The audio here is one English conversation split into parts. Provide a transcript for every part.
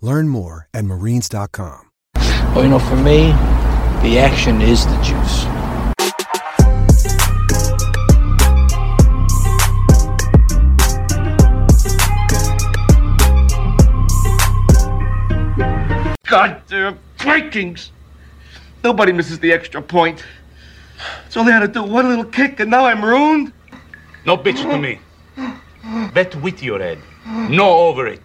Learn more at marines.com. Well, you know, for me, the action is the juice. Goddamn Vikings! Nobody misses the extra point. It's all they had to do. One little kick, and now I'm ruined. No bitch to me. Bet with your head. No over it.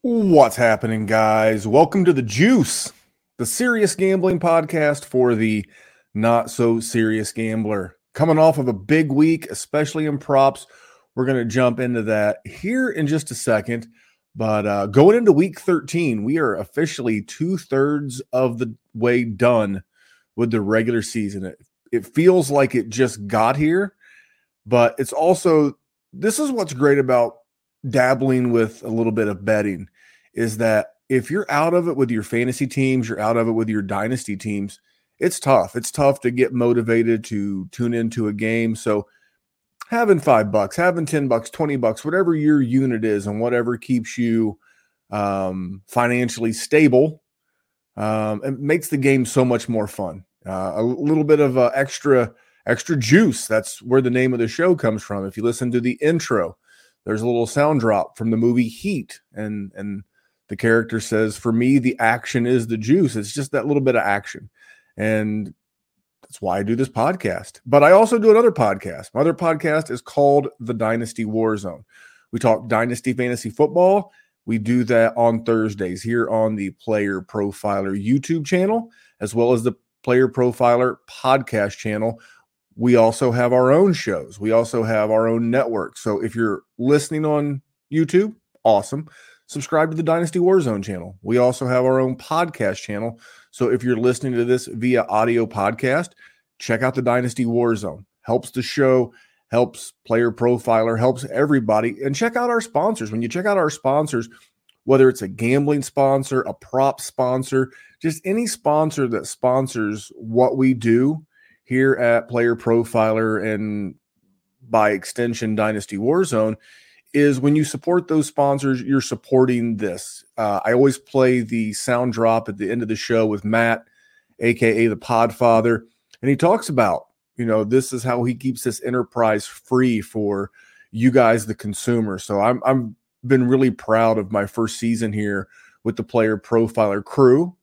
What's happening, guys? Welcome to the Juice, the serious gambling podcast for the not so serious gambler. Coming off of a big week, especially in props. We're going to jump into that here in just a second. But uh, going into week 13, we are officially two thirds of the way done with the regular season. It, it feels like it just got here, but it's also this is what's great about dabbling with a little bit of betting is that if you're out of it with your fantasy teams, you're out of it with your dynasty teams, it's tough. It's tough to get motivated to tune into a game. So having five bucks, having 10 bucks, 20 bucks, whatever your unit is and whatever keeps you um, financially stable, um, it makes the game so much more fun. Uh, a little bit of uh, extra extra juice. That's where the name of the show comes from. If you listen to the intro, there's a little sound drop from the movie Heat, and and the character says, "For me, the action is the juice." It's just that little bit of action, and that's why I do this podcast. But I also do another podcast. My other podcast is called The Dynasty Warzone. We talk dynasty fantasy football. We do that on Thursdays here on the Player Profiler YouTube channel, as well as the Player Profiler podcast channel. We also have our own shows. We also have our own network. So if you're listening on YouTube, awesome. Subscribe to the Dynasty Warzone channel. We also have our own podcast channel. So if you're listening to this via audio podcast, check out the Dynasty Warzone. Helps the show, helps Player Profiler, helps everybody. And check out our sponsors. When you check out our sponsors, whether it's a gambling sponsor, a prop sponsor, just any sponsor that sponsors what we do here at Player Profiler and by extension Dynasty Warzone is when you support those sponsors, you're supporting this. Uh, I always play the sound drop at the end of the show with Matt, aka the Podfather, and he talks about, you know, this is how he keeps this enterprise free for you guys, the consumer. So I'm I'm been really proud of my first season here with the Player Profiler crew.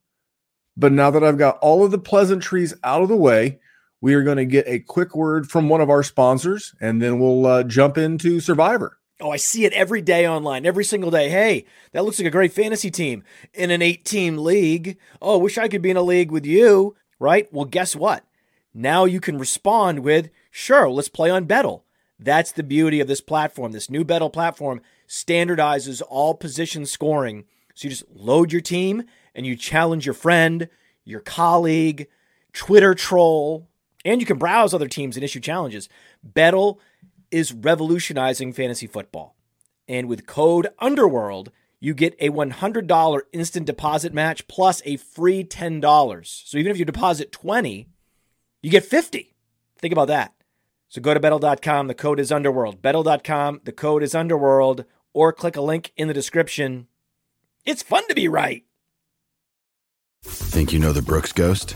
But now that I've got all of the pleasantries out of the way, we are going to get a quick word from one of our sponsors, and then we'll uh, jump into Survivor. Oh, I see it every day online, every single day. Hey, that looks like a great fantasy team in an eight team league. Oh, wish I could be in a league with you, right? Well, guess what? Now you can respond with, sure, let's play on Bettle. That's the beauty of this platform. This new Bettle platform standardizes all position scoring. So you just load your team and you challenge your friend, your colleague, Twitter troll, and you can browse other teams and issue challenges. Bettle is revolutionizing fantasy football. And with code Underworld, you get a $100 instant deposit match plus a free $10. So even if you deposit 20, you get 50. Think about that. So go to bettle.com, the code is Underworld. Bettle.com, the code is Underworld, or click a link in the description. It's fun to be right. Think you know the Brooks Ghost?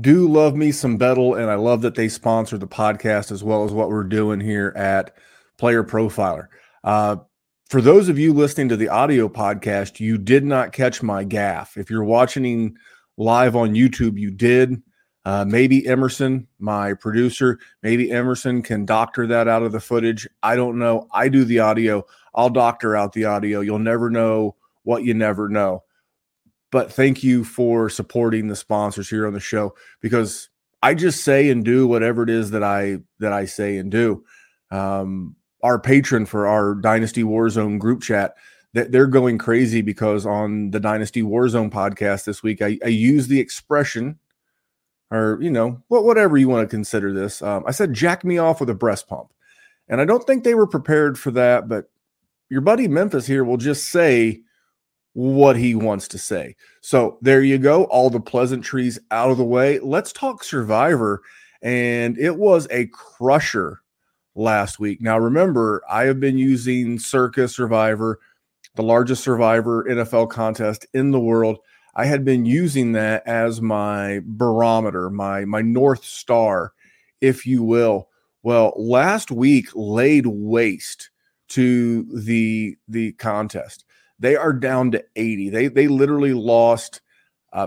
Do love me some Bettle, and I love that they sponsor the podcast as well as what we're doing here at Player Profiler. Uh, for those of you listening to the audio podcast, you did not catch my gaff. If you're watching live on YouTube, you did. Uh, maybe Emerson, my producer, maybe Emerson can doctor that out of the footage. I don't know. I do the audio. I'll doctor out the audio. You'll never know what you never know. But thank you for supporting the sponsors here on the show because I just say and do whatever it is that I that I say and do. Um, our patron for our Dynasty Warzone group chat that they're going crazy because on the Dynasty Warzone podcast this week, I, I use the expression, or you know, what whatever you want to consider this. Um, I said, "Jack me off with a breast pump," and I don't think they were prepared for that. But your buddy Memphis here will just say what he wants to say. So there you go. All the pleasantries out of the way. Let's talk Survivor, and it was a crusher last week. Now, remember, I have been using Circa Survivor, the largest Survivor NFL contest in the world. I had been using that as my barometer, my my north star, if you will. Well, last week laid waste to the the contest. They are down to 80. They they literally lost uh,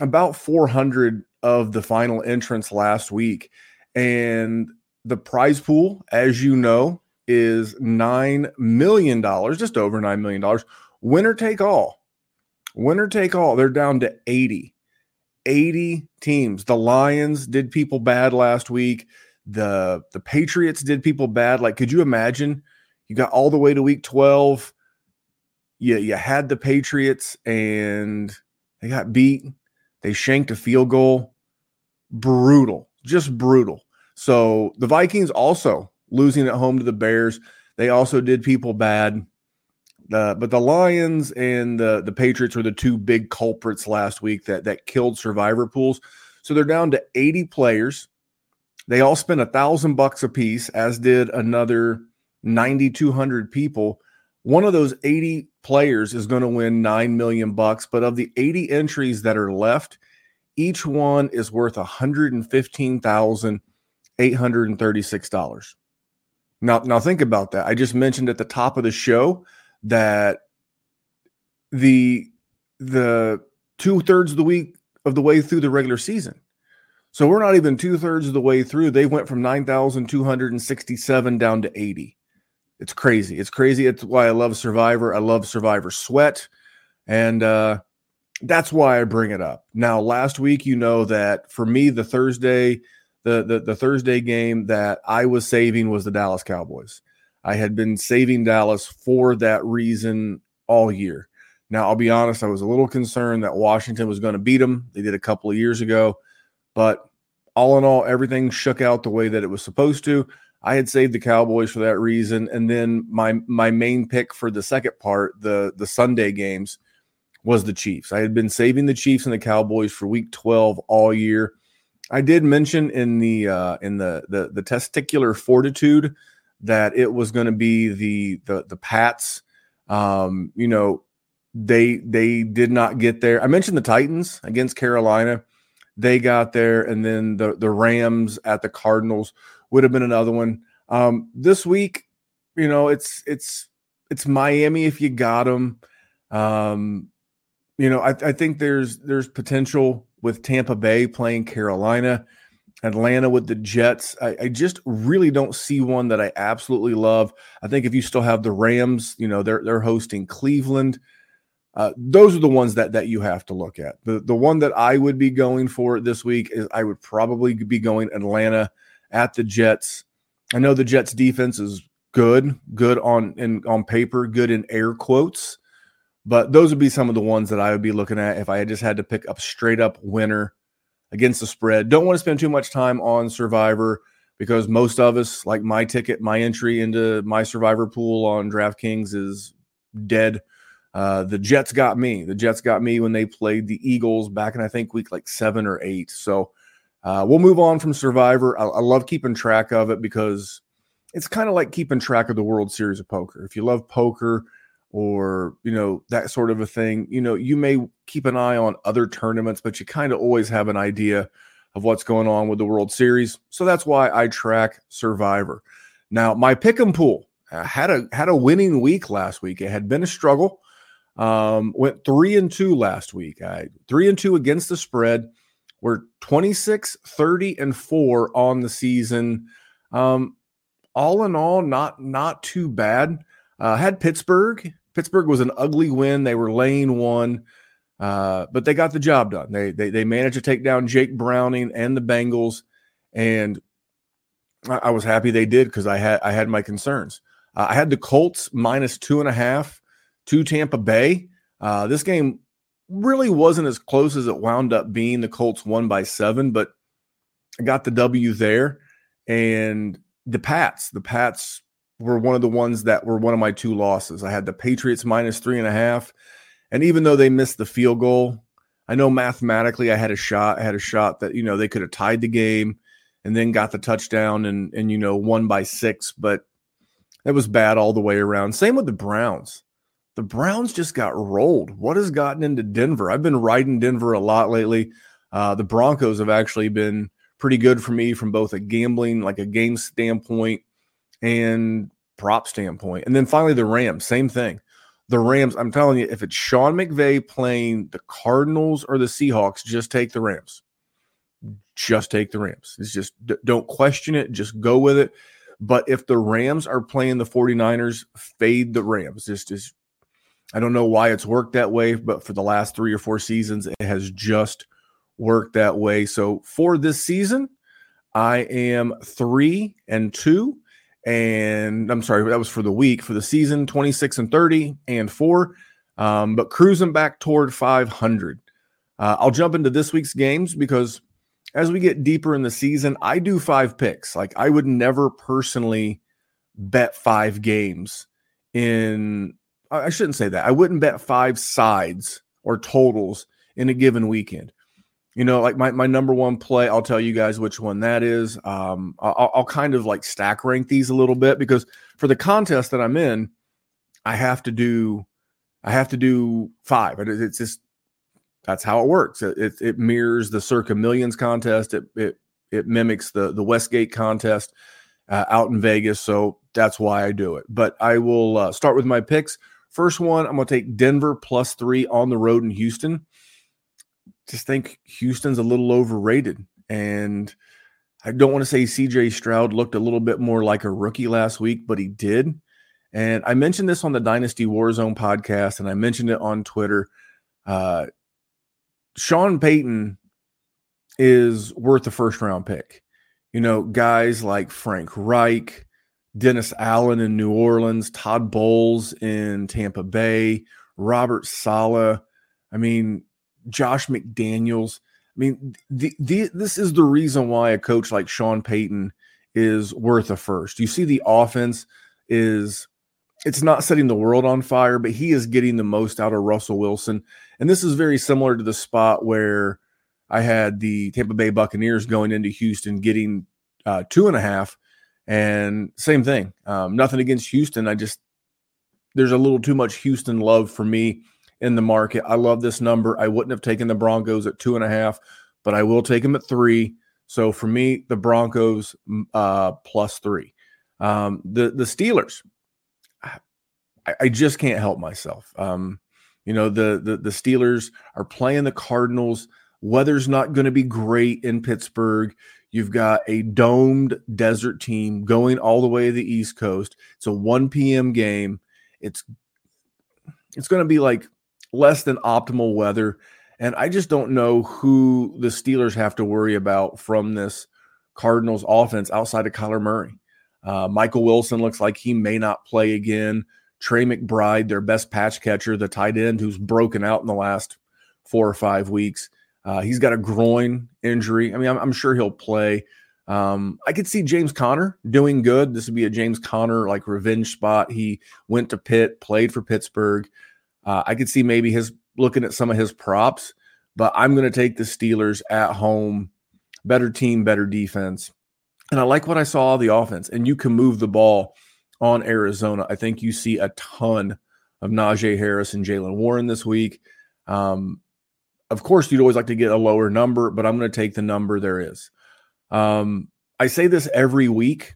about 400 of the final entrants last week, and the prize pool, as you know, is $9 million, just over $9 million. Winner take all. Winner take all. They're down to 80. 80 teams. The Lions did people bad last week. The the Patriots did people bad. Like, could you imagine? You got all the way to week 12. You, you had the Patriots and they got beat. They shanked a field goal. Brutal. Just brutal. So the Vikings also losing at home to the Bears. They also did people bad. Uh, but the Lions and the, the Patriots were the two big culprits last week that, that killed survivor pools. So they're down to 80 players. They all spent a thousand bucks a piece, as did another 9,200 people. One of those 80 players is going to win 9 million bucks. But of the 80 entries that are left, each one is worth 115,000 $836. Now, now think about that. I just mentioned at the top of the show that the the two thirds of the week of the way through the regular season. So we're not even two thirds of the way through. They went from 9,267 down to 80. It's crazy. It's crazy. It's why I love Survivor. I love Survivor Sweat. And uh, that's why I bring it up. Now, last week, you know that for me, the Thursday the, the the Thursday game that I was saving was the Dallas Cowboys. I had been saving Dallas for that reason all year. Now, I'll be honest, I was a little concerned that Washington was going to beat them. They did a couple of years ago, but all in all, everything shook out the way that it was supposed to. I had saved the Cowboys for that reason, and then my my main pick for the second part, the the Sunday games, was the Chiefs. I had been saving the Chiefs and the Cowboys for Week 12 all year. I did mention in the uh, in the, the the testicular fortitude that it was going to be the the the Pats. Um, you know, they they did not get there. I mentioned the Titans against Carolina. They got there, and then the the Rams at the Cardinals would have been another one. Um, this week, you know, it's it's it's Miami if you got them. Um, you know, I, I think there's there's potential with Tampa Bay playing Carolina, Atlanta with the Jets. I, I, just really don't see one that I absolutely love. I think if you still have the Rams, you know, they're they're hosting Cleveland. Uh, those are the ones that that you have to look at. The the one that I would be going for this week is I would probably be going Atlanta at the Jets. I know the Jets defense is good, good on in on paper, good in air quotes. But those would be some of the ones that I would be looking at if I just had to pick up straight up winner against the spread. Don't want to spend too much time on Survivor because most of us, like my ticket, my entry into my Survivor pool on DraftKings is dead. Uh, the Jets got me. The Jets got me when they played the Eagles back in I think week like seven or eight. So Uh, we'll move on from Survivor. I, I love keeping track of it because it's kind of like keeping track of the World Series of Poker. If you love poker or you know that sort of a thing, you know you may keep an eye on other tournaments, but you kind of always have an idea of what's going on with the World Series. So that's why I track Survivor. Now, my pick 'em pool uh, had a had a winning week last week. It had been a struggle. Um, went three and two last week. I three and two against the spread. We're 26, 30, and four on the season. Um, all in all, not not too bad. Uh, had Pittsburgh. Pittsburgh was an ugly win. They were lane one, uh, but they got the job done. They, they they managed to take down Jake Browning and the Bengals, and I, I was happy they did because I had I had my concerns. Uh, I had the Colts minus two and a half to Tampa Bay. Uh, this game really wasn't as close as it wound up being. The Colts won by seven, but I got the W there. And the Pats, the Pats were one of the ones that were one of my two losses. I had the Patriots minus three and a half. And even though they missed the field goal, I know mathematically I had a shot. I had a shot that, you know, they could have tied the game and then got the touchdown and, and, you know, won by six. But it was bad all the way around. Same with the Browns. The Browns just got rolled. What has gotten into Denver? I've been riding Denver a lot lately. Uh, the Broncos have actually been pretty good for me from both a gambling, like a game standpoint, and prop standpoint. And then finally, the Rams, same thing. The Rams, I'm telling you, if it's Sean McVay playing the Cardinals or the Seahawks, just take the Rams. Just take the Rams. It's just don't question it. Just go with it. But if the Rams are playing the 49ers, fade the Rams. Just, just I don't know why it's worked that way, but for the last three or four seasons, it has just worked that way. So for this season, I am three and two. And I'm sorry, that was for the week. For the season, 26 and 30 and four, um, but cruising back toward 500. Uh, I'll jump into this week's games because as we get deeper in the season, I do five picks. Like I would never personally bet five games in, I shouldn't say that. I wouldn't bet five sides or totals in a given weekend. You know, like my, my number one play, I'll tell you guys which one that is. Um, I'll, I'll kind of like stack rank these a little bit because for the contest that I'm in, I have to do, I have to do five. It's just that's how it works. It, it, it mirrors the Circa Millions contest. It it it mimics the the Westgate contest uh, out in Vegas. So that's why I do it. But I will uh, start with my picks. First one, I'm going to take Denver plus three on the road in Houston. Just think Houston's a little overrated, and I don't want to say CJ Stroud looked a little bit more like a rookie last week, but he did. And I mentioned this on the Dynasty Warzone podcast, and I mentioned it on Twitter. Uh, Sean Payton is worth a first round pick. You know, guys like Frank Reich, Dennis Allen in New Orleans, Todd Bowles in Tampa Bay, Robert Saleh. I mean, Josh McDaniels. I mean, the, the, this is the reason why a coach like Sean Payton is worth a first. You see, the offense is it's not setting the world on fire, but he is getting the most out of Russell Wilson. And this is very similar to the spot where I had the Tampa Bay Buccaneers going into Houston getting uh, two and a half. And same thing. Um, nothing against Houston. I just, there's a little too much Houston love for me in the market. I love this number. I wouldn't have taken the Broncos at two and a half, but I will take them at three. So for me, the Broncos uh, plus three. Um, the the Steelers, I, I just can't help myself. Um, you know, the, the the Steelers are playing the Cardinals. Weather's not going to be great in Pittsburgh. You've got a domed desert team going all the way to the East Coast. It's a 1 p.m. game. It's it's going to be like less than optimal weather. And I just don't know who the Steelers have to worry about from this Cardinals offense outside of Kyler Murray. Uh, Michael Wilson looks like he may not play again. Trey McBride, their best pass catcher, the tight end who's broken out in the last four or five weeks. Uh, he's got a groin injury. I mean, I'm, I'm sure he'll play. Um, I could see James Conner doing good. This would be a James Conner like revenge spot. He went to Pitt, played for Pittsburgh. Uh, I could see maybe his looking at some of his props, but I'm going to take the Steelers at home better team, better defense. And I like what I saw the offense. And you can move the ball on Arizona. I think you see a ton of Najee Harris and Jaylen Warren this week. Um, of course, you'd always like to get a lower number, but I'm going to take the number there is. Um, I say this every week.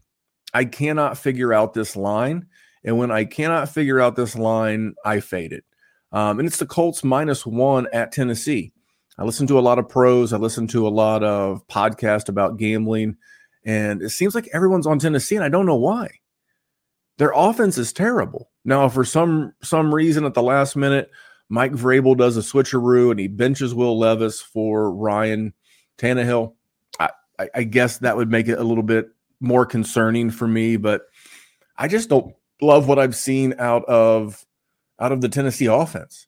I cannot figure out this line. And when I cannot figure out this line, I fade it. Um, and it's the Colts minus one at Tennessee. I listen to a lot of pros. I listen to a lot of podcasts about gambling, and it seems like everyone's on Tennessee, and I don't know why. Their offense is terrible. Now, for some some reason at the last minute, Mike Vrabel does a switcheroo and he benches Will Levis for Ryan Tannehill. I, I, guess that would make it a little bit more concerning for me, but I just don't love what I've seen out of out of the Tennessee offense.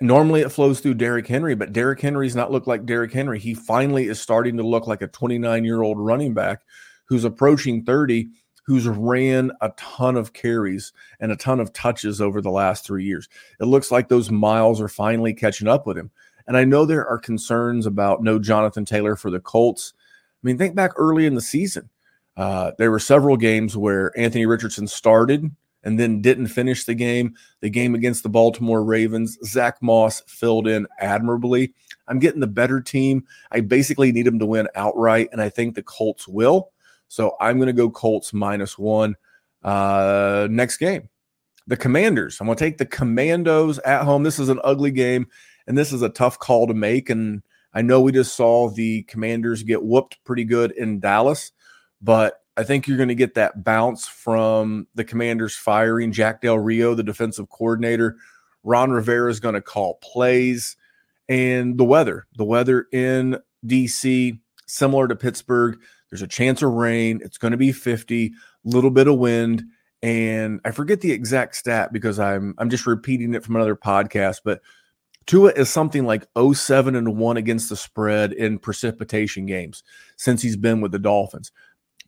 Normally it flows through Derrick Henry, but Derrick Henry's not looked like Derrick Henry. He finally is starting to look like a 29 year old running back who's approaching 30, who's ran a ton of carries and a ton of touches over the last three years. It looks like those miles are finally catching up with him. And I know there are concerns about no Jonathan Taylor for the Colts. I mean, think back early in the season. Uh, there were several games where Anthony Richardson started and then didn't finish the game. The game against the Baltimore Ravens, Zack Moss filled in admirably. I'm getting the better team. I basically need them to win outright, and I think the Colts will. So I'm going to go Colts minus one. Uh, next game, the Commanders. I'm going to take the Commandos at home. This is an ugly game, and this is a tough call to make. And I know we just saw the Commanders get whooped pretty good in Dallas, but I think you're going to get that bounce from the commanders firing Jack Del Rio, the defensive coordinator. Ron Rivera is going to call plays and the weather. The weather in DC, similar to Pittsburgh, there's a chance of rain. It's going to be 50, little bit of wind. And I forget the exact stat because I'm I'm just repeating it from another podcast, but Tua is something like 07 and 1 against the spread in precipitation games since he's been with the Dolphins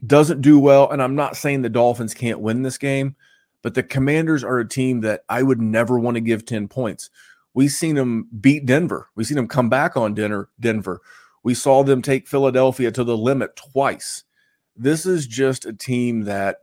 doesn't do well. And I'm not saying the Dolphins can't win this game, but the Commanders are a team that I would never want to give 10 points. We've seen them beat Denver. We've seen them come back on dinner, Denver. We saw them take Philadelphia to the limit twice. This is just a team that,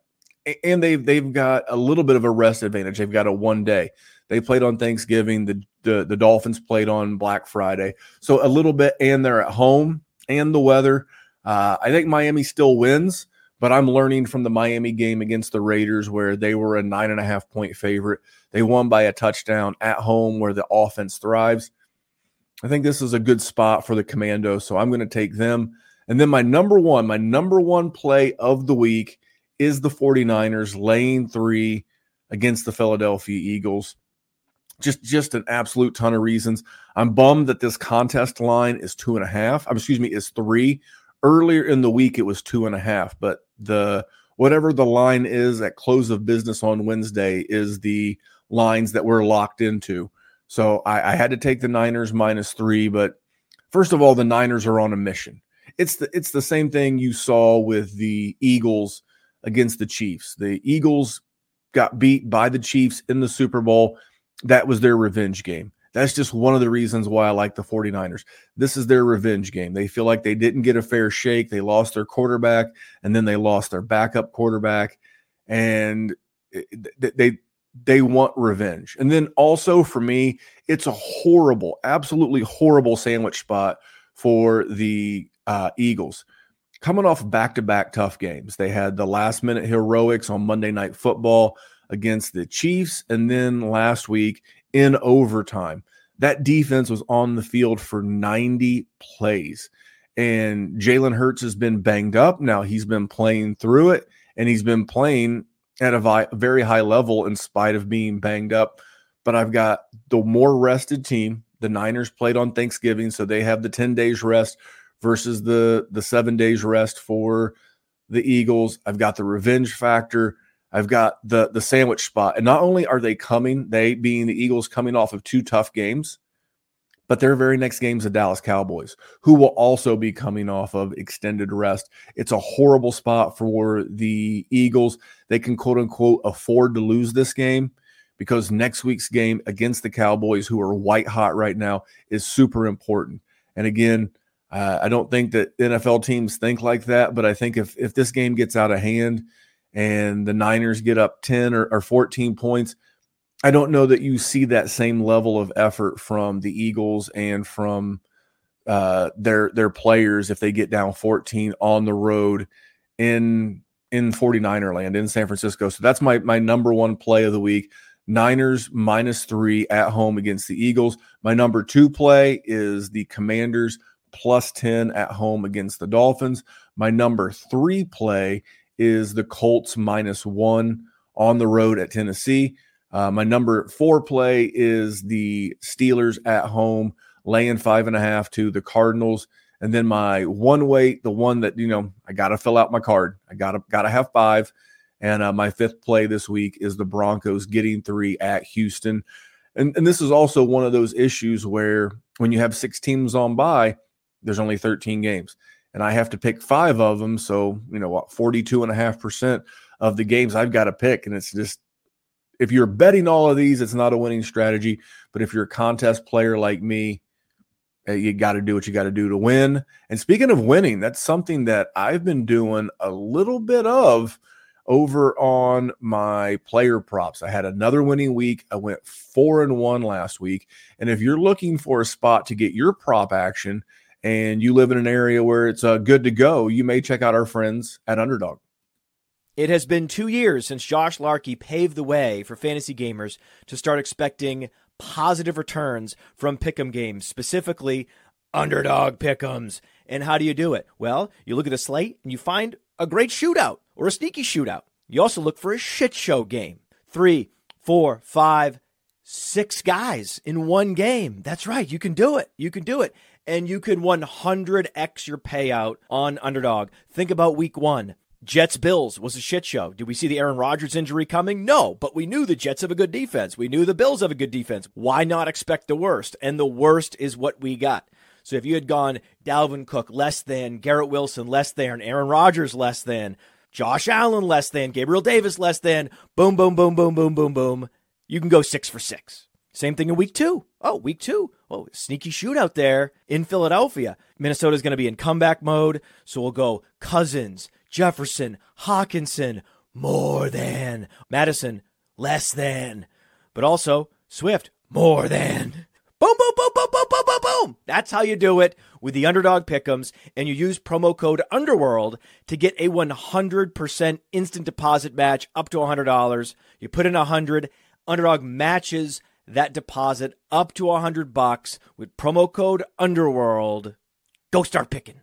and they've they've got a little bit of a rest advantage. They've got a one day. They played on Thanksgiving. The, the the Dolphins played on Black Friday, so a little bit, and they're at home, and the weather. Uh, I think Miami still wins, but I'm learning from the Miami game against the Raiders where they were a nine and a half point favorite. They won by a touchdown at home where the offense thrives. I think this is a good spot for the commando. so I'm going to take them. And then my number one, my number one play of the week is the 49ers laying three against the Philadelphia Eagles. Just, just an absolute ton of reasons. I'm bummed that this contest line is two and a half. I'm, Excuse me, is three earlier in the week it was two and a half, but the whatever the line is at close of business on Wednesday is the lines that we're locked into. So I, I had to take the Niners minus three, but first of all, the Niners are on a mission. It's the it's the same thing you saw with the Eagles against the Chiefs. The Eagles got beat by the Chiefs in the Super Bowl. That was their revenge game. That's just one of the reasons why I like the 49ers. This is their revenge game. They feel like they didn't get a fair shake. They lost their quarterback and then they lost their backup quarterback and they they want revenge. And then also for me, it's a horrible, absolutely horrible sandwich spot for the uh, Eagles. Coming off back-to-back tough games. They had the last-minute heroics on Monday Night Football against the Chiefs and then last week in overtime. That defense was on the field for 90 plays. And Jalen Hurts has been banged up. Now he's been playing through it and he's been playing at a vi- very high level in spite of being banged up. But I've got the more rested team. The Niners played on Thanksgiving, so they have the 10 days rest versus the the 7 days rest for the Eagles. I've got the revenge factor. I've got the the sandwich spot. And not only are they coming, they being the Eagles coming off of two tough games, but their very next game is the Dallas Cowboys, who will also be coming off of extended rest. It's a horrible spot for the Eagles. They can quote unquote afford to lose this game because next week's game against the Cowboys, who are white hot right now, is super important. And again, Uh, I don't think that NFL teams think like that, but I think if if this game gets out of hand and the Niners get up 10 or, or 14 points, I don't know that you see that same level of effort from the Eagles and from uh, their their players if they get down 14 on the road in in 49er land in San Francisco. So that's my my number one play of the week. Niners minus three at home against the Eagles. My number two play is the Commanders plus 10 at home against the Dolphins. My number three play is the Colts minus one on the road at Tennessee. Uh, my number four play is the Steelers at home, laying five and a half to the Cardinals. And then my one weight, the one that you know, I got to fill out my card. I got to got to have five. And uh, my fifth play this week is the Broncos getting three at Houston. And, and this is also one of those issues where when you have six teams on by, there's only 13 games. And I have to pick five of them. So, you know what, 42 and a half percent of the games I've got to pick. And it's just, if you're betting all of these, it's not a winning strategy. But if you're a contest player like me, eh, you got to do what you got to do to win. And speaking of winning, that's something that I've been doing a little bit of over on my player props. I had another winning week. I went four and one last week. And if you're looking for a spot to get your prop action and you live in an area where it's uh, good to go, you may check out our friends at Underdog. It has been two years since Josh Larkey paved the way for fantasy gamers to start expecting positive returns from pick'em games, specifically underdog pick'ems. And how do you do it? Well, you look at the slate and you find a great shootout or a sneaky shootout. You also look for a shit show game. Three, four, five, six guys in one game. That's right. You can do it. You can do it. And you can 100x your payout on underdog. Think about week one. Jets Bills was a shit show. Did we see the Aaron Rodgers injury coming? No, but we knew the Jets have a good defense. We knew the Bills have a good defense. Why not expect the worst? And the worst is what we got. So if you had gone Dalvin Cook less than, Garrett Wilson less than, Aaron Rodgers less than, Josh Allen less than, Gabriel Davis less than, boom, boom, boom, boom, boom, boom, boom, you can go six for six. Same thing in week two. Oh, week two. Oh, sneaky shootout there in Philadelphia. Minnesota's going to be in comeback mode. So we'll go Cousins, Jefferson, Hockenson, more than. Addison, less than. But also Swift, more than. Boom, boom, boom, boom, boom, boom, boom, boom. That's how you do it with the underdog pickums, and you use promo code Underworld to get a 100% instant deposit match up to $100. You put in 100, Underdog matches that deposit up to 100 bucks with promo code Underworld. Go start picking.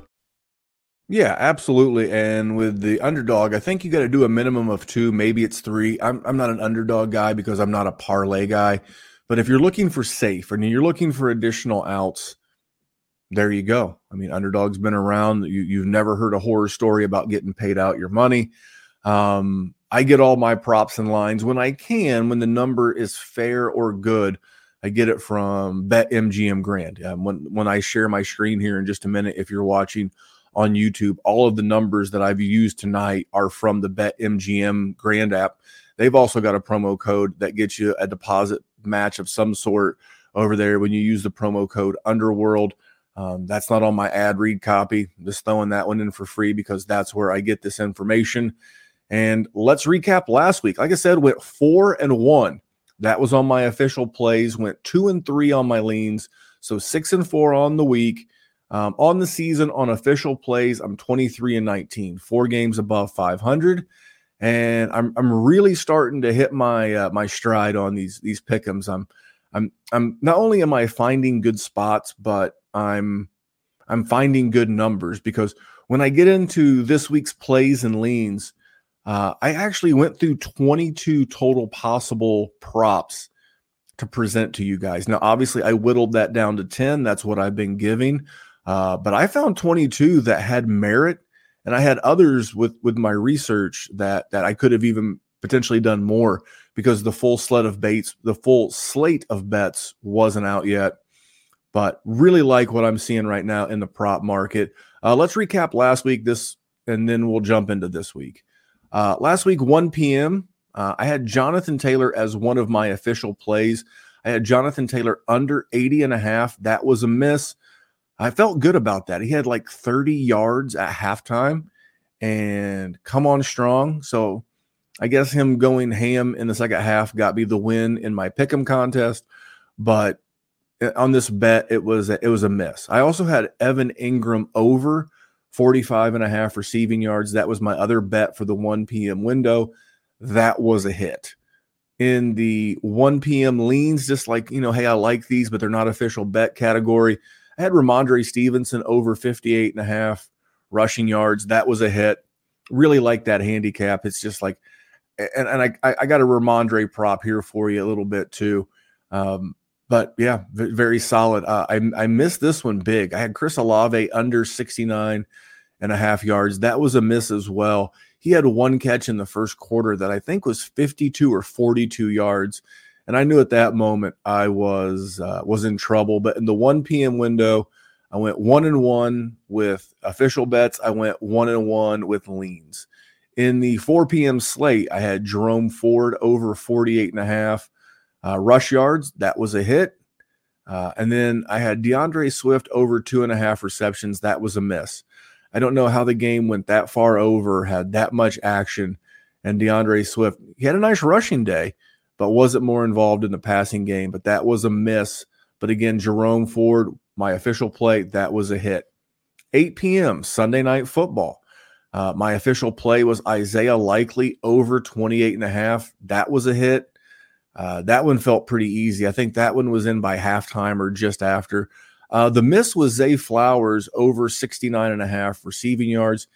Yeah, absolutely. And with the underdog, I think you got to do a minimum of two. Maybe it's three. I'm, I'm not an underdog guy because I'm not a parlay guy. But if you're looking for safe and you're looking for additional outs, there you go. I mean, underdog's been around. You, you've never heard a horror story about getting paid out your money. Um, I get all my props and lines when I can, when the number is fair or good. I get it from Bet MGM Grand. Um, when when I share my screen here in just a minute, if you're watching on YouTube. All of the numbers that I've used tonight are from the Bet MGM Grand app. They've also got a promo code that gets you a deposit match of some sort over there when you use the promo code Underworld. Um, that's not on my ad read copy. I'm just throwing that one in for free because that's where I get this information. And let's recap last week. Like I said, went four and one. That was on my official plays. Went two and three on my leans. So six and four on the week. Um, on the season, on official plays, I'm 23 and 19, four games above 500, and I'm I'm really starting to hit my uh, my stride on these these pickums. I'm I'm I'm not only am I finding good spots, but I'm I'm finding good numbers because when I get into this week's plays and leans, uh, I actually went through 22 total possible props to present to you guys. Now, obviously, I whittled that down to 10. That's what I've been giving. Uh, but I found 22 that had merit, and I had others with with my research that that I could have even potentially done more because the full slate of baits, the full slate of bets wasn't out yet. But really like what I'm seeing right now in the prop market. Uh, let's recap last week, this, and then we'll jump into this week. Uh, last week, 1 p.m., uh, I had Jonathan Taylor as one of my official plays. I had Jonathan Taylor under 80 and a half. That was a miss. I felt good about that. He had like 30 yards at halftime and come on strong. So I guess him going ham in the second half got me the win in my pick'em contest. But uh, on this bet, it was a, it was a miss. I also had Evan Engram over 45 and a half receiving yards. That was my other bet for the 1 p.m. window that was a hit. In the 1 p.m. leans, just like, you know, hey, I like these, but they're not official bet category. I had Rhamondre Stevenson over 58 and a half rushing yards. That was a hit. Really like that handicap. It's just like, and, and I, I got a Rhamondre prop here for you a little bit too. Um, but yeah, very solid. Uh, I, I missed this one big. I had Chris Olave under 69 and a half yards. That was a miss as well. He had one catch in the first quarter that I think was 52 or 42 yards. And I knew at that moment I was uh, was in trouble. But in the 1 p.m. window, I went one and one with official bets. I went one and one with leans. In the 4 p.m. slate, I had Jerome Ford over 48 and a half uh, rush yards. That was a hit. Uh, and then I had D'Andre Swift over two and a half receptions. That was a miss. I don't know how the game went that far over, had that much action, and D'Andre Swift, he had a nice rushing day, but wasn't more involved in the passing game. But that was a miss. But again, Jerome Ford, my official play, that was a hit. 8 p.m. Sunday night football. Uh, my official play was Isaiah Likely over 28 and a half. That was a hit. Uh, that one felt pretty easy. I think that one was in by halftime or just after. Uh, the miss was Zay Flowers over 69 and a half receiving yards.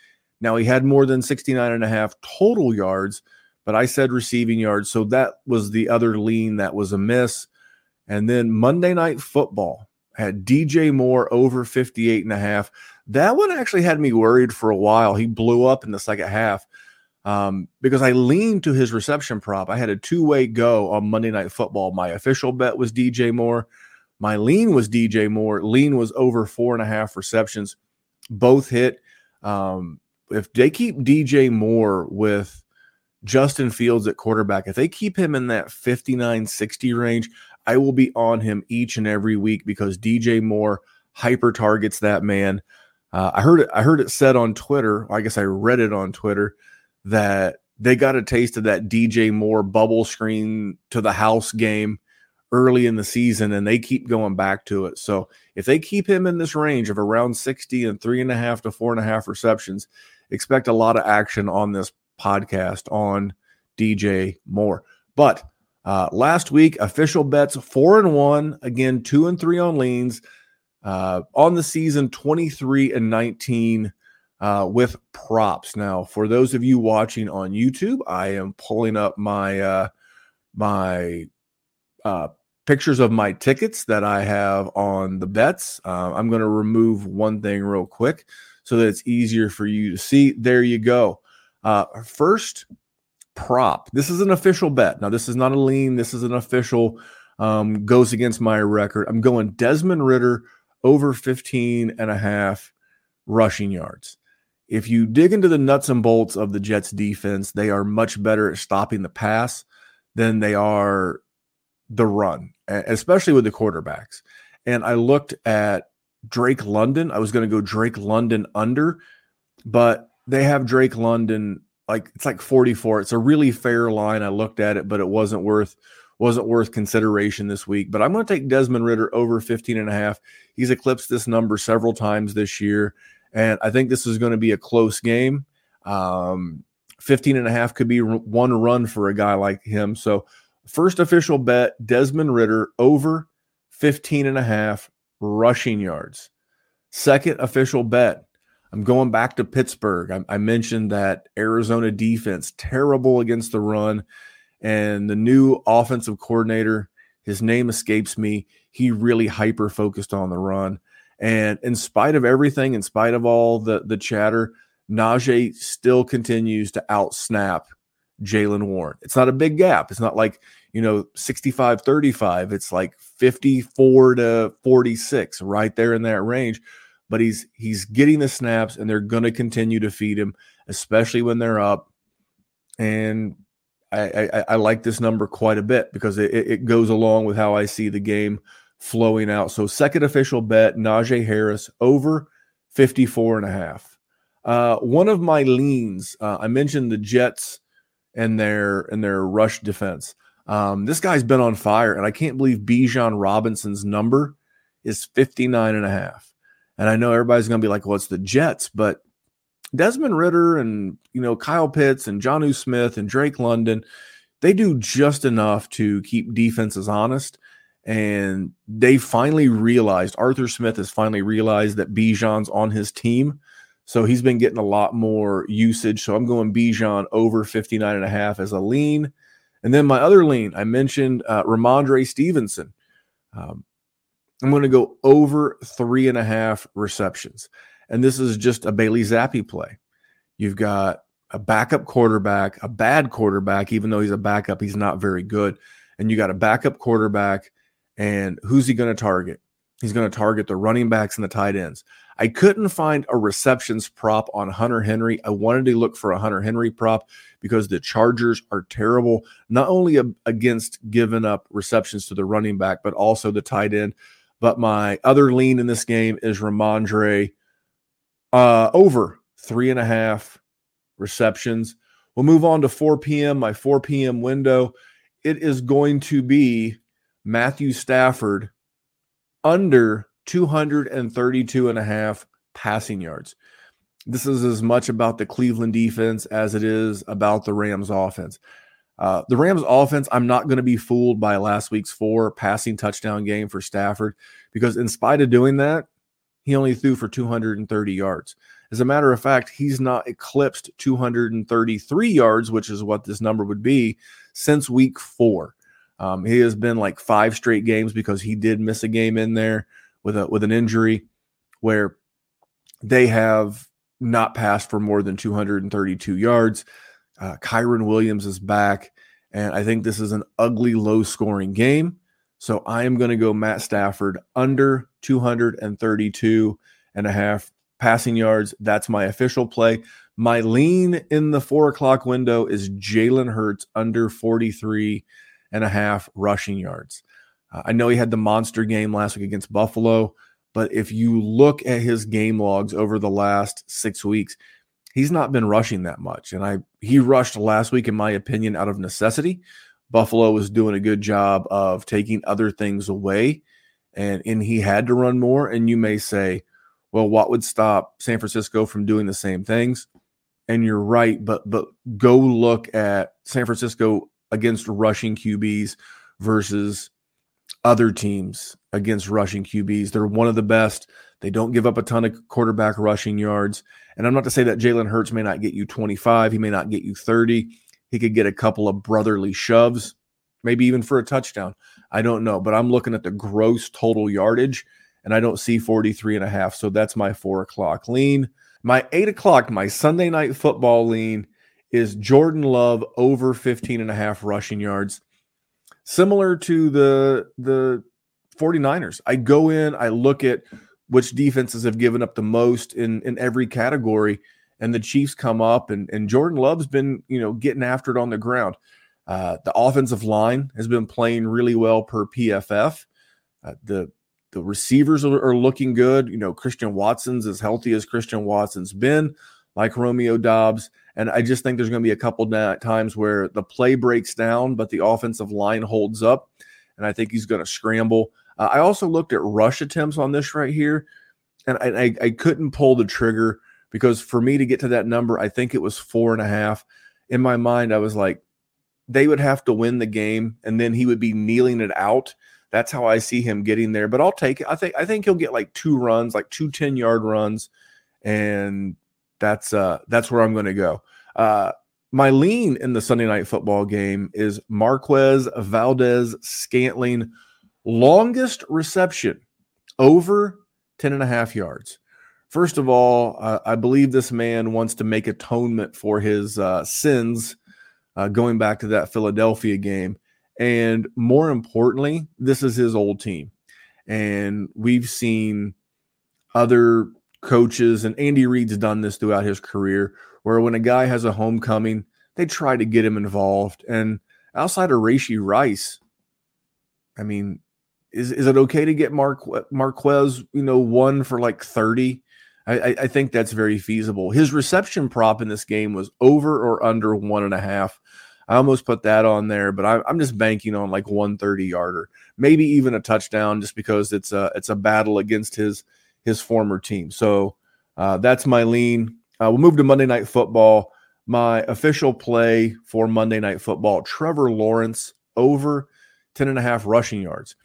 Now he had more than 69 and a half total yards, but I said receiving yards. So that was the other lean that was a miss. And then Monday night football had DJ Moore over 58 and a half. That one actually had me worried for a while. He blew up in the second half um, because I leaned to his reception prop. I had a two way go on Monday night football. My official bet was DJ Moore. My lean was DJ Moore. Lean was over four and a half receptions. Both hit. Um, if they keep DJ Moore with Justin Fields at quarterback, if they keep him in that 59 60 range, I will be on him each and every week because DJ Moore hyper targets that man. Uh, I heard it. I heard it said on Twitter. I guess I read it on Twitter that they got a taste of that DJ Moore bubble screen to the house game early in the season and they keep going back to it. So if they keep him in this range of around 60 and three and a half to four and a half receptions, expect a lot of action on this podcast on DJ Moore. But uh, last week, official bets four and one, again, two and three on leans. Uh, on the season, 23 and 19 uh, with props. Now, for those of you watching on YouTube, I am pulling up my uh, my uh, pictures of my tickets that I have on the bets. Uh, I'm going to remove one thing real quick so that it's easier for you to see. There you go. Uh, first prop. This is an official bet. Now, this is not a lean. This is an official. Um, goes against my record. I'm going Desmond Ridder over 15 and a half rushing yards. If you dig into the nuts and bolts of the Jets defense, they are much better at stopping the pass than they are the run, especially with the quarterbacks. And I looked at Drake London. I was going to go Drake London under, but they have Drake London like it's like 44. It's a really fair line. I looked at it, but it wasn't worth wasn't worth consideration this week. But I'm going to take Desmond Ridder over 15 and a half. He's eclipsed this number several times this year. And I think this is going to be a close game. Um, 15 and a half could be one run for a guy like him. So First official bet Desmond Ridder over 15 and a half rushing yards. Second official bet I'm going back to Pittsburgh. I, I, mentioned that Arizona defense terrible against the run, and the new offensive coordinator His name escapes me. He really hyper focused on the run. And in spite of everything, in spite of all the the chatter, Najee still continues to outsnap Jaylen Warren. It's not a big gap. It's not like, you know, 65 35. It's like 54 to 46, right there in that range. But he's he's getting the snaps and they're gonna continue to feed him, especially when they're up. And I, I, I like this number quite a bit because it, it goes along with how I see the game flowing out. So second official bet, Najee Harris over 54 and a half. Uh, one of my leans, uh, I mentioned the Jets and their and their rush defense. Um, this guy's been on fire, and I can't believe Bijan Robinson's number is 59 and a half. And I know everybody's going to be like, well, it's the Jets, but Desmond Ridder and, you know, Kyle Pitts and Jonnu Smith and Drake London, they do just enough to keep defenses honest. And they finally realized, Arthur Smith has finally realized that Bijan's on his team. So he's been getting a lot more usage. So I'm going Bijan over 59 and a half as a lean. And then my other lean, I mentioned uh, Rhamondre Stevenson. Um, I'm going to go over three and a half receptions. And this is just a Bailey Zappe play. You've got a backup quarterback, a bad quarterback, even though he's a backup, he's not very good. And you got a backup quarterback, and who's he going to target? He's going to target the running backs and the tight ends. I couldn't find a receptions prop on Hunter Henry. I wanted to look for a Hunter Henry prop because the Chargers are terrible, not only against giving up receptions to the running back, but also the tight end. But my other lean in this game is Rhamondre uh, over three and a half receptions. We'll move on to 4 p.m. My 4 p.m. window. It is going to be Matthew Stafford under 232 and a half passing yards. This is as much about the Cleveland defense as it is about the Rams offense. Uh, the Rams offense, I'm not going to be fooled by last week's four passing touchdown game for Stafford because, in spite of doing that, he only threw for 230 yards. As a matter of fact, he's not eclipsed 233 yards, which is what this number would be, since week four. Um, he has been like five straight games because he did miss a game in there with a with an injury where they have not passed for more than 232 yards. Uh, Kyren Williams is back, and I think this is an ugly, low scoring game. So I am going to go Matt Stafford under 232 and a half passing yards. That's my official play. My lean in the four o'clock window is Jalen Hurts under 43 and a half rushing yards. Uh, I know he had the monster game last week against Buffalo, but if you look at his game logs over the last six weeks, he's not been rushing that much. And I he rushed last week, in my opinion, out of necessity. Buffalo was doing a good job of taking other things away, and and he had to run more. And you may say, well, what would stop San Francisco from doing the same things? And you're right, but but go look at San Francisco against rushing QBs versus other teams against rushing QBs. They're one of the best. They don't give up a ton of quarterback rushing yards. And I'm not to say that Jalen Hurts may not get you 25, he may not get you 30. He could get a couple of brotherly shoves, maybe even for a touchdown. I don't know, but I'm looking at the gross total yardage and I don't see 43 and a half. So that's my four o'clock lean. My eight o'clock, my Sunday night football lean is Jordan Love over 15 and a half rushing yards similar to the the 49ers. I go in, I look at which defenses have given up the most in in every category, and the Chiefs come up, and and Jordan Love's been you know getting after it on the ground. Uh, the offensive line has been playing really well per PFF. Uh, the the receivers are, are, looking good. You know, Christian Watson's as healthy as Christian Watson's been, like Romeo Doubs. And I just think there's going to be a couple times where the play breaks down, but the offensive line holds up. And I think he's going to scramble. Uh, I also looked at rush attempts on this right here, and I, I, I couldn't pull the trigger because for me to get to that number, I think it was four and a half. In my mind, I was like, they would have to win the game, and then he would be kneeling it out. That's how I see him getting there. But I'll take it. I think I think he'll get like two runs, like two 10 yard runs, and that's uh that's where I'm going to go. Uh, my lean in the Sunday night football game is Marquez Valdes-Scantling, longest reception over 10 and a half yards. First of all, uh, I believe this man wants to make atonement for his uh, sins uh, going back to that Philadelphia game. And more importantly, this is his old team. And we've seen other coaches, and Andy Reid's done this throughout his career, where when a guy has a homecoming, they try to get him involved. And outside of Rashee Rice, I mean, is, is it okay to get Marquez, you know, one for like 30? I, I think that's very feasible. His reception prop in this game was over or under one and a half. I almost put that on there, but I, am just banking on like 130 yarder, maybe even a touchdown, just because it's a it's a battle against his his former team. So uh, that's my lean. Uh, we'll move to Monday Night Football. My official play for Monday Night Football: Trevor Lawrence over 10 and a half rushing yards.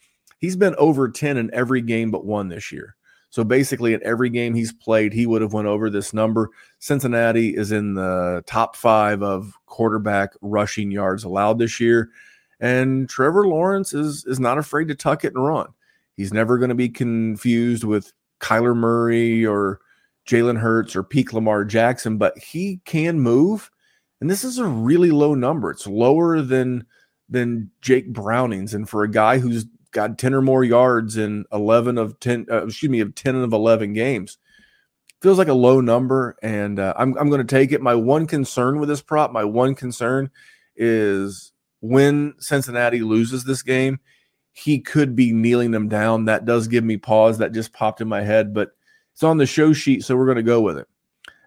He's been over 10 in every game but one this year. So basically, in every game he's played, he would have went over this number. Cincinnati is in the top five of quarterback rushing yards allowed this year, and Trevor Lawrence is is not afraid to tuck it and run. He's never going to be confused with Kyler Murray or Jalen Hurts or peak Lamar Jackson, but he can move. And this is a really low number. It's lower than than Jake Browning's. And for a guy who's got 10 or more yards in 11 of 10, uh, excuse me, of 10 of 11 games. Feels like a low number, and uh, I'm, I'm going to take it. My one concern with this prop, my one concern is when Cincinnati loses this game, he could be kneeling them down. That does give me pause. That just popped in my head, but it's on the show sheet, so we're going to go with it.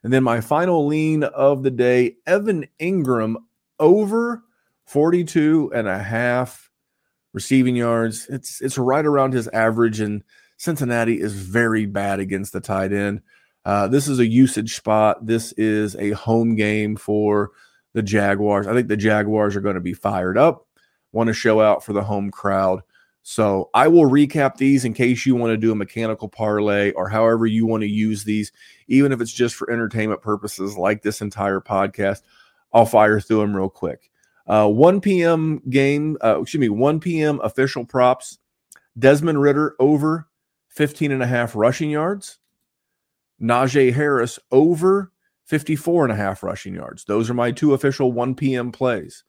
And then my final lean of the day Evan Engram over 42 and a half receiving yards. It's it's right around his average, and Cincinnati is very bad against the tight end. Uh, this is a usage spot. This is a home game for the Jaguars. I think the Jaguars are going to be fired up, want to show out for the home crowd. So I will recap these in case you want to do a mechanical parlay or however you want to use these, even if it's just for entertainment purposes, like this entire podcast. I'll fire through them real quick. Uh, 1 p.m. game, uh, excuse me, 1 p.m. official props. Desmond Ridder over 15 and a half rushing yards. Najee Harris over 54 and a half rushing yards. Those are my two official 1 p.m. plays.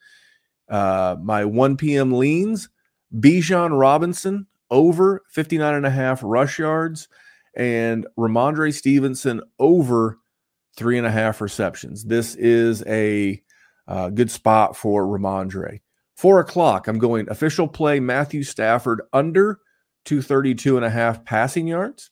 Uh, my 1 p.m. leans, Bijan Robinson over 59 and a half rush yards and Rhamondre Stevenson over three and a half receptions. This is a uh, good spot for Rhamondre. Four o'clock, I'm going official play Matthew Stafford under 232 and a half passing yards.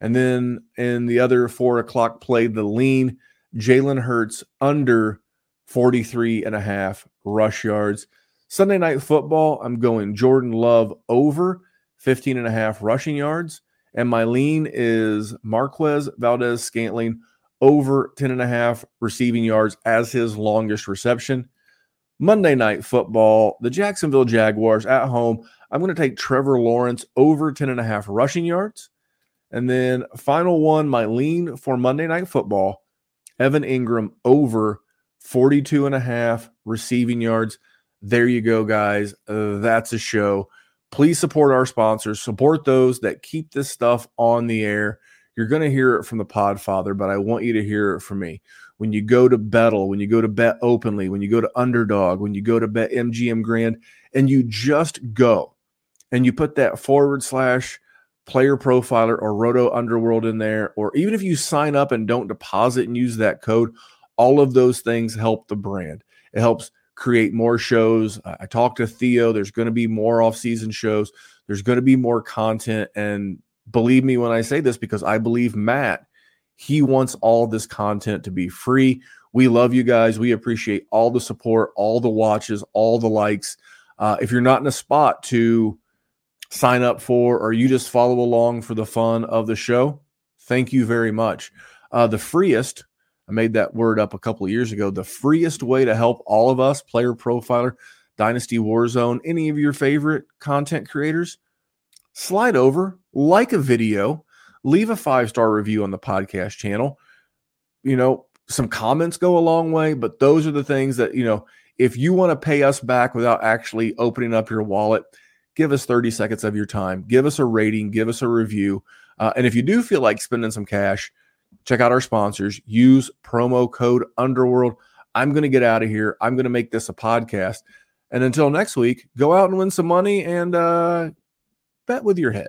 And then in the other four o'clock play, the lean Jalen Hurts under 43 and a half rush yards. Sunday night football, I'm going Jordan Love over 15 and a half rushing yards. And my lean is Marquez Valdes-Scantling over 10 and a half receiving yards as his longest reception. Monday night football, the Jacksonville Jaguars at home. I'm going to take Trevor Lawrence over 10 and a half rushing yards. And then final one, my lean for Monday night football, Evan Engram over 42 and a half receiving yards. There you go, guys. Uh, that's a show. Please support our sponsors, support those that keep this stuff on the air. You're going to hear it from the Podfather, but I want you to hear it from me. When you go to Bettle, when you go to Bet Openly, when you go to Underdog, when you go to Bet MGM Grand, and you just go and you put that forward slash player profiler or Roto Underworld in there, or even if you sign up and don't deposit and use that code, all of those things help the brand. It helps create more shows. I talked to Theo. There's going to be more off-season shows. There's going to be more content, and believe me when I say this because I believe Matt, he wants all this content to be free. We love you guys. We appreciate all the support, all the watches, all the likes. Uh, if you're not in a spot to sign up for, or you just follow along for the fun of the show, thank you very much. Uh, the freest, I made that word up a couple of years ago. The freest way to help all of us, Player Profiler, Dynasty Warzone, any of your favorite content creators, slide over, like a video, leave a five star review on the podcast channel. You know, some comments go a long way, but those are the things that, you know, if you want to pay us back without actually opening up your wallet, give us 30 seconds of your time, give us a rating, give us a review. Uh, and if you do feel like spending some cash, check out our sponsors. Use promo code Underworld. I'm going to get out of here. I'm going to make this a podcast. And until next week, go out and win some money and uh, bet with your head.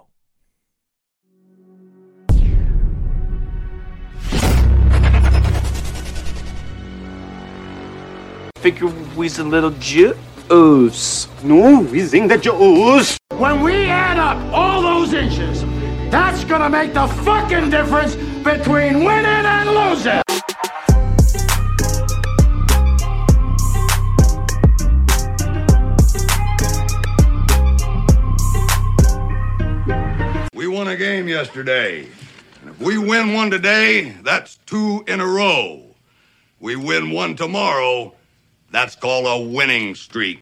I figure we's a little juice. No, we think that juice. When we add up all those inches, that's gonna make the fucking difference between winning and losing. We won a game yesterday. And if we win one today, that's two in a row. We win one tomorrow, that's called a winning streak.